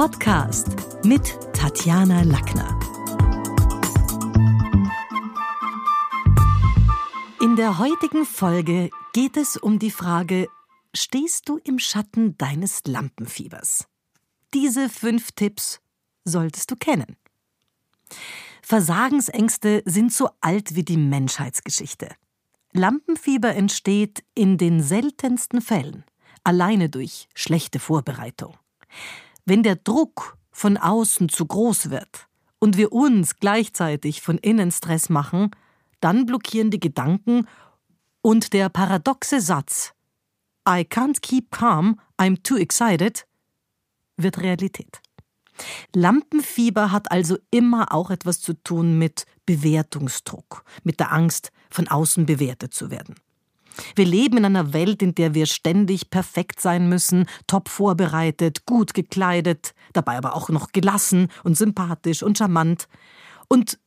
Podcast mit Tatjana Lackner. In der heutigen Folge geht es um die Frage, stehst du im Schatten deines Lampenfiebers? Diese fünf Tipps solltest du kennen. Versagensängste sind so alt wie die Menschheitsgeschichte. Lampenfieber entsteht in den seltensten Fällen alleine durch schlechte Vorbereitung. Wenn der Druck von außen zu groß wird und wir uns gleichzeitig von innen Stress machen, dann blockieren die Gedanken und der paradoxe Satz I can't keep calm, I'm too excited wird Realität. Lampenfieber hat also immer auch etwas zu tun mit Bewertungsdruck, mit der Angst, von außen bewertet zu werden. Wir leben in einer Welt, in der wir ständig perfekt sein müssen, top vorbereitet, gut gekleidet, dabei aber auch noch gelassen und sympathisch und charmant. Und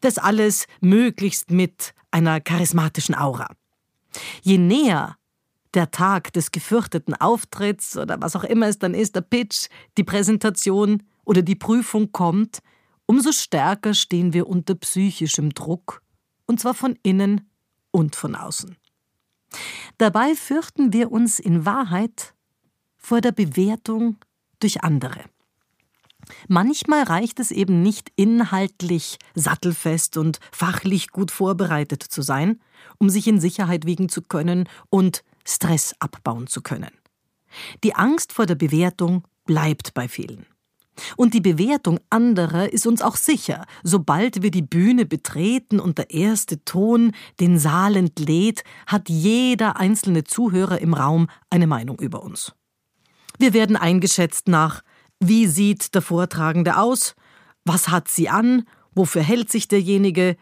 das alles möglichst mit einer charismatischen Aura. Je näher der Tag des gefürchteten Auftritts oder was auch immer es dann ist, der Pitch, die Präsentation oder die Prüfung kommt, umso stärker stehen wir unter psychischem Druck, und zwar von innen und von außen. Dabei fürchten wir uns in Wahrheit vor der Bewertung durch andere. Manchmal reicht es eben nicht inhaltlich sattelfest und fachlich gut vorbereitet zu sein, um sich in Sicherheit wiegen zu können und Stress abbauen zu können. Die Angst vor der Bewertung bleibt bei vielen. Und die Bewertung anderer ist uns auch sicher, sobald wir die Bühne betreten und der erste Ton den Saal entlädt, hat jeder einzelne Zuhörer im Raum eine Meinung über uns. Wir werden eingeschätzt nach, wie sieht der Vortragende aus, was hat sie an, wofür hält sich derjenige,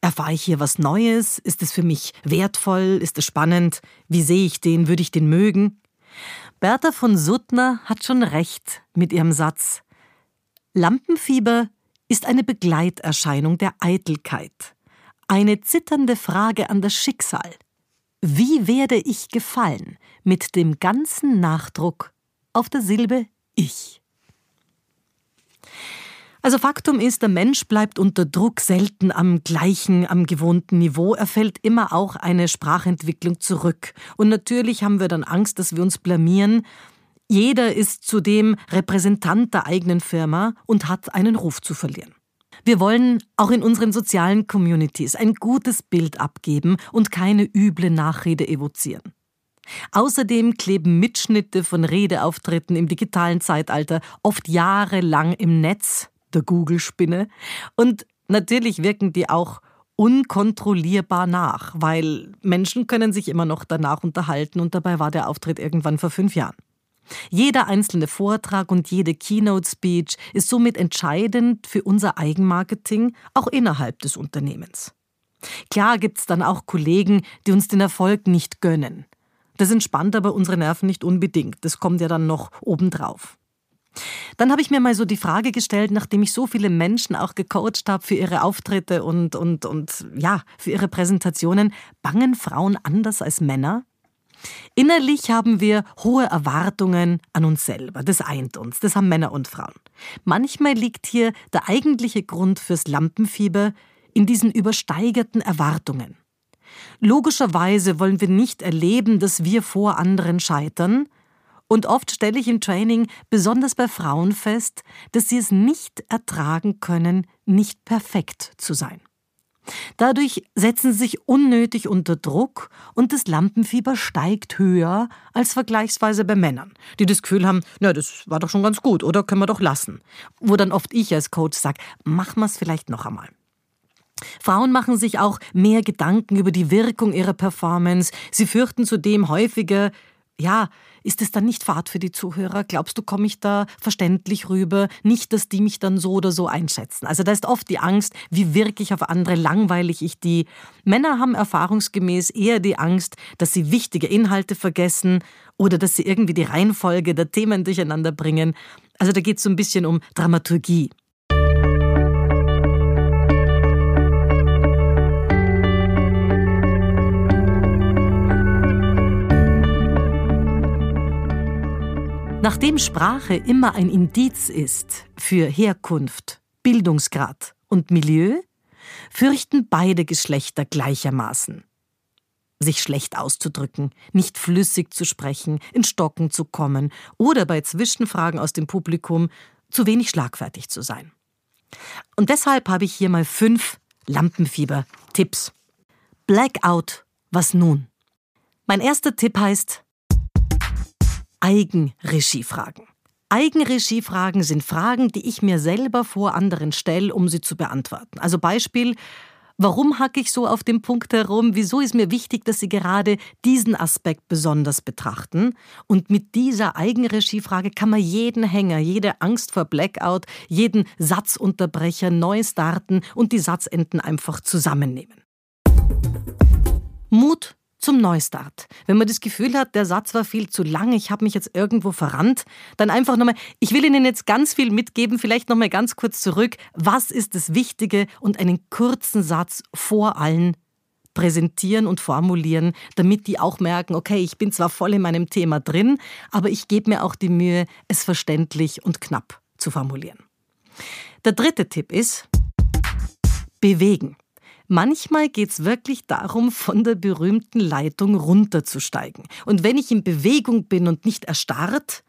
erfahre ich hier was Neues, ist es für mich wertvoll, ist es spannend, wie sehe ich den, würde ich den mögen? Bertha von Suttner hat schon recht mit ihrem Satz. Lampenfieber ist eine Begleiterscheinung der Eitelkeit, eine zitternde Frage an das Schicksal. Wie werde ich gefallen mit dem ganzen Nachdruck auf der Silbe Ich? Also Faktum ist, der Mensch bleibt unter Druck selten am gleichen, am gewohnten Niveau. Er fällt immer auch eine Sprachentwicklung zurück. Und natürlich haben wir dann Angst, dass wir uns blamieren. Jeder ist zudem Repräsentant der eigenen Firma und hat einen Ruf zu verlieren. Wir wollen auch in unseren sozialen Communities ein gutes Bild abgeben und keine üble Nachrede evozieren. Außerdem kleben Mitschnitte von Redeauftritten im digitalen Zeitalter oft jahrelang im Netz, der Google-Spinne. Und natürlich wirken die auch unkontrollierbar nach, weil Menschen können sich immer noch danach unterhalten und dabei war der Auftritt irgendwann vor fünf Jahren. Jeder einzelne Vortrag und jede Keynote-Speech ist somit entscheidend für unser Eigenmarketing, auch innerhalb des Unternehmens. Klar gibt es dann auch Kollegen, die uns den Erfolg nicht gönnen. Das entspannt aber unsere Nerven nicht unbedingt. Das kommt ja dann noch obendrauf. Dann habe ich mir mal so die Frage gestellt, nachdem ich so viele Menschen auch gecoacht habe für ihre Auftritte und, und, und ja, für ihre Präsentationen, bangen Frauen anders als Männer? Innerlich haben wir hohe Erwartungen an uns selber. Das eint uns. Das haben Männer und Frauen. Manchmal liegt hier der eigentliche Grund fürs Lampenfieber in diesen übersteigerten Erwartungen. Logischerweise wollen wir nicht erleben, dass wir vor anderen scheitern, und oft stelle ich im Training, besonders bei Frauen, fest, dass sie es nicht ertragen können, nicht perfekt zu sein. Dadurch setzen sie sich unnötig unter Druck und das Lampenfieber steigt höher als vergleichsweise bei Männern, die das Gefühl haben, na, das war doch schon ganz gut, oder können wir doch lassen. Wo dann oft ich als Coach sage, machen wir es vielleicht noch einmal. Frauen machen sich auch mehr Gedanken über die Wirkung ihrer Performance. Sie fürchten zudem häufiger, ja, ist es dann nicht Fahrt für die Zuhörer? Glaubst du, komme ich da verständlich rüber? Nicht, dass die mich dann so oder so einschätzen. Also da ist oft die Angst, wie wirke ich auf andere, langweilig ich die. Männer haben erfahrungsgemäß eher die Angst, dass sie wichtige Inhalte vergessen oder dass sie irgendwie die Reihenfolge der Themen durcheinander bringen. Also da geht es so ein bisschen um Dramaturgie. Nachdem Sprache immer ein Indiz ist für Herkunft, Bildungsgrad und Milieu, fürchten beide Geschlechter gleichermaßen. Sich schlecht auszudrücken, nicht flüssig zu sprechen, in Stocken zu kommen oder bei Zwischenfragen aus dem Publikum zu wenig schlagfertig zu sein. Und deshalb habe ich hier mal fünf Lampenfieber-Tipps. Blackout, was nun? Mein erster Tipp heißt Eigenregiefragen. Eigenregiefragen sind Fragen, die ich mir selber vor anderen stelle, um sie zu beantworten. Also Beispiel, warum hacke ich so auf dem Punkt herum? Wieso ist mir wichtig, dass Sie gerade diesen Aspekt besonders betrachten? Und mit dieser Eigenregiefrage kann man jeden Hänger, jede Angst vor Blackout, jeden Satzunterbrecher neu starten und die Satzenden einfach zusammennehmen. Mut zum Neustart. Wenn man das Gefühl hat, der Satz war viel zu lang, ich habe mich jetzt irgendwo verrannt, dann einfach nochmal, ich will Ihnen jetzt ganz viel mitgeben, vielleicht nochmal ganz kurz zurück. Was ist das Wichtige und einen kurzen Satz vor allen präsentieren und formulieren, damit die auch merken, okay, ich bin zwar voll in meinem Thema drin, aber ich gebe mir auch die Mühe, es verständlich und knapp zu formulieren. Der dritte Tipp ist, bewegen. Manchmal geht es wirklich darum, von der berühmten Leitung runterzusteigen. Und wenn ich in Bewegung bin und nicht erstarrt,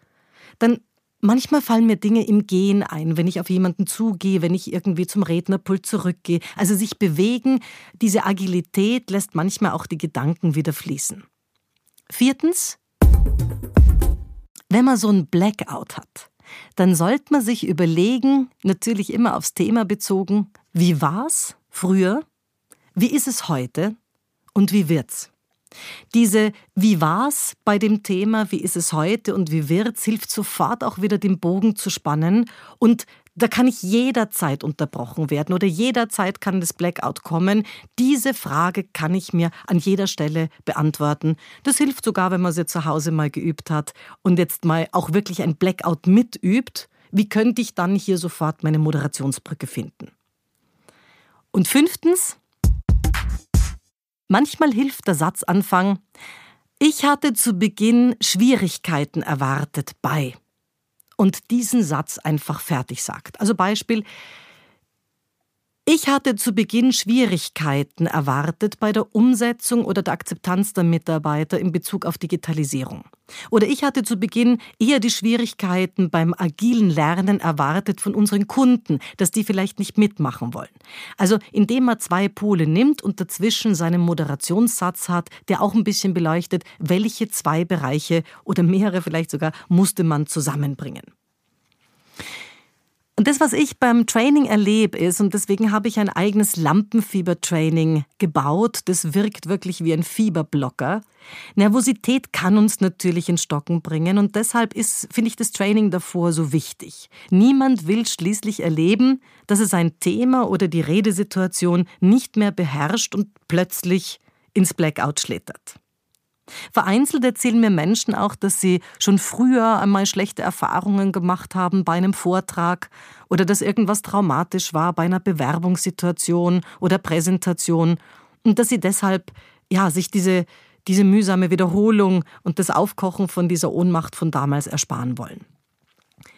dann Manchmal fallen mir Dinge im Gehen ein, wenn ich auf jemanden zugehe, wenn ich irgendwie zum Rednerpult zurückgehe. Also sich bewegen, diese Agilität lässt manchmal auch die Gedanken wieder fließen. Viertens, wenn man so ein Blackout hat, dann sollte man sich überlegen, natürlich immer aufs Thema bezogen, wie war's früher wie ist es heute und wie wird's? Diese Wie war's bei dem Thema, wie ist es heute und wie wird's, hilft sofort auch wieder den Bogen zu spannen und da kann ich jederzeit unterbrochen werden oder jederzeit kann das Blackout kommen. Diese Frage kann ich mir an jeder Stelle beantworten. Das hilft sogar, wenn man sie zu Hause mal geübt hat und jetzt mal auch wirklich ein Blackout mitübt. Wie könnte ich dann hier sofort meine Moderationsbrücke finden? Und fünftens, Manchmal hilft der Satzanfang Ich hatte zu Beginn Schwierigkeiten erwartet bei und diesen Satz einfach fertig sagt. Also Beispiel ich hatte zu Beginn Schwierigkeiten erwartet bei der Umsetzung oder der Akzeptanz der Mitarbeiter in Bezug auf Digitalisierung. Oder ich hatte zu Beginn eher die Schwierigkeiten beim agilen Lernen erwartet von unseren Kunden, dass die vielleicht nicht mitmachen wollen. Also indem man zwei Pole nimmt und dazwischen seinen Moderationssatz hat, der auch ein bisschen beleuchtet, welche zwei Bereiche oder mehrere vielleicht sogar musste man zusammenbringen. Und das, was ich beim Training erlebe, ist, und deswegen habe ich ein eigenes Lampenfieber-Training gebaut, das wirkt wirklich wie ein Fieberblocker. Nervosität kann uns natürlich in Stocken bringen und deshalb ist, finde ich, das Training davor so wichtig. Niemand will schließlich erleben, dass er sein Thema oder die Redesituation nicht mehr beherrscht und plötzlich ins Blackout schlittert. Vereinzelt erzählen mir Menschen auch, dass sie schon früher einmal schlechte Erfahrungen gemacht haben bei einem Vortrag oder dass irgendwas traumatisch war bei einer Bewerbungssituation oder Präsentation und dass sie deshalb ja sich diese diese mühsame Wiederholung und das Aufkochen von dieser Ohnmacht von damals ersparen wollen.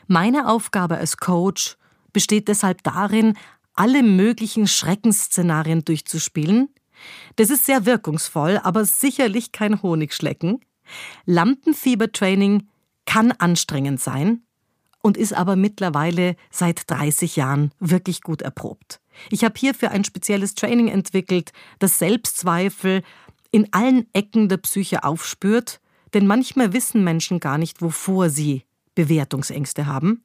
Meine Aufgabe als Coach besteht deshalb darin, alle möglichen Schreckensszenarien durchzuspielen, das ist sehr wirkungsvoll, aber sicherlich kein Honigschlecken. Lampenfiebertraining kann anstrengend sein und ist aber mittlerweile seit 30 Jahren wirklich gut erprobt. Ich habe hierfür ein spezielles Training entwickelt, das Selbstzweifel in allen Ecken der Psyche aufspürt, denn manchmal wissen Menschen gar nicht, wovor sie Bewertungsängste haben.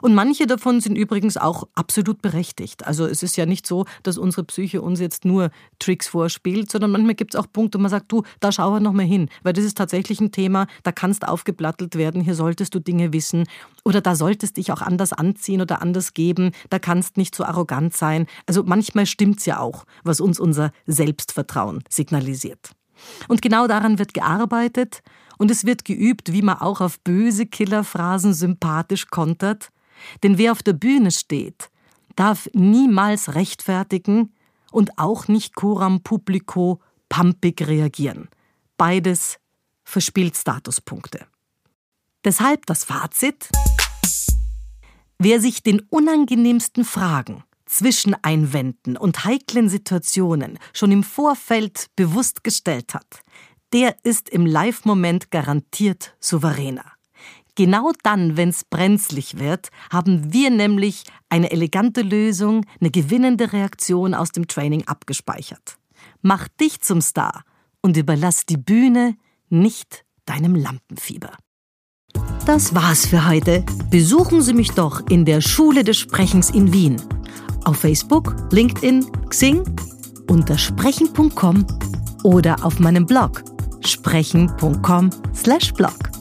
Und manche davon sind übrigens auch absolut berechtigt. Also es ist ja nicht so, dass unsere Psyche uns jetzt nur Tricks vorspielt, sondern manchmal gibt es auch Punkte, wo man sagt, du, da schau noch mal hin, weil das ist tatsächlich ein Thema, da kannst aufgeplattelt werden, hier solltest du Dinge wissen oder da solltest dich auch anders anziehen oder anders geben, da kannst nicht so arrogant sein. Also manchmal stimmt es ja auch, was uns unser Selbstvertrauen signalisiert. Und genau daran wird gearbeitet und es wird geübt, wie man auch auf böse Killerphrasen sympathisch kontert. Denn wer auf der Bühne steht, darf niemals rechtfertigen und auch nicht coram publico pampig reagieren. Beides verspielt Statuspunkte. Deshalb das Fazit. Wer sich den unangenehmsten Fragen, Zwischeneinwänden und heiklen Situationen schon im Vorfeld bewusst gestellt hat, der ist im Live-Moment garantiert souveräner. Genau dann, wenn es brenzlig wird, haben wir nämlich eine elegante Lösung, eine gewinnende Reaktion aus dem Training abgespeichert. Mach dich zum Star und überlass die Bühne nicht deinem Lampenfieber. Das war's für heute. Besuchen Sie mich doch in der Schule des Sprechens in Wien. Auf Facebook, LinkedIn, Xing, unter sprechen.com oder auf meinem Blog sprechen.com/blog.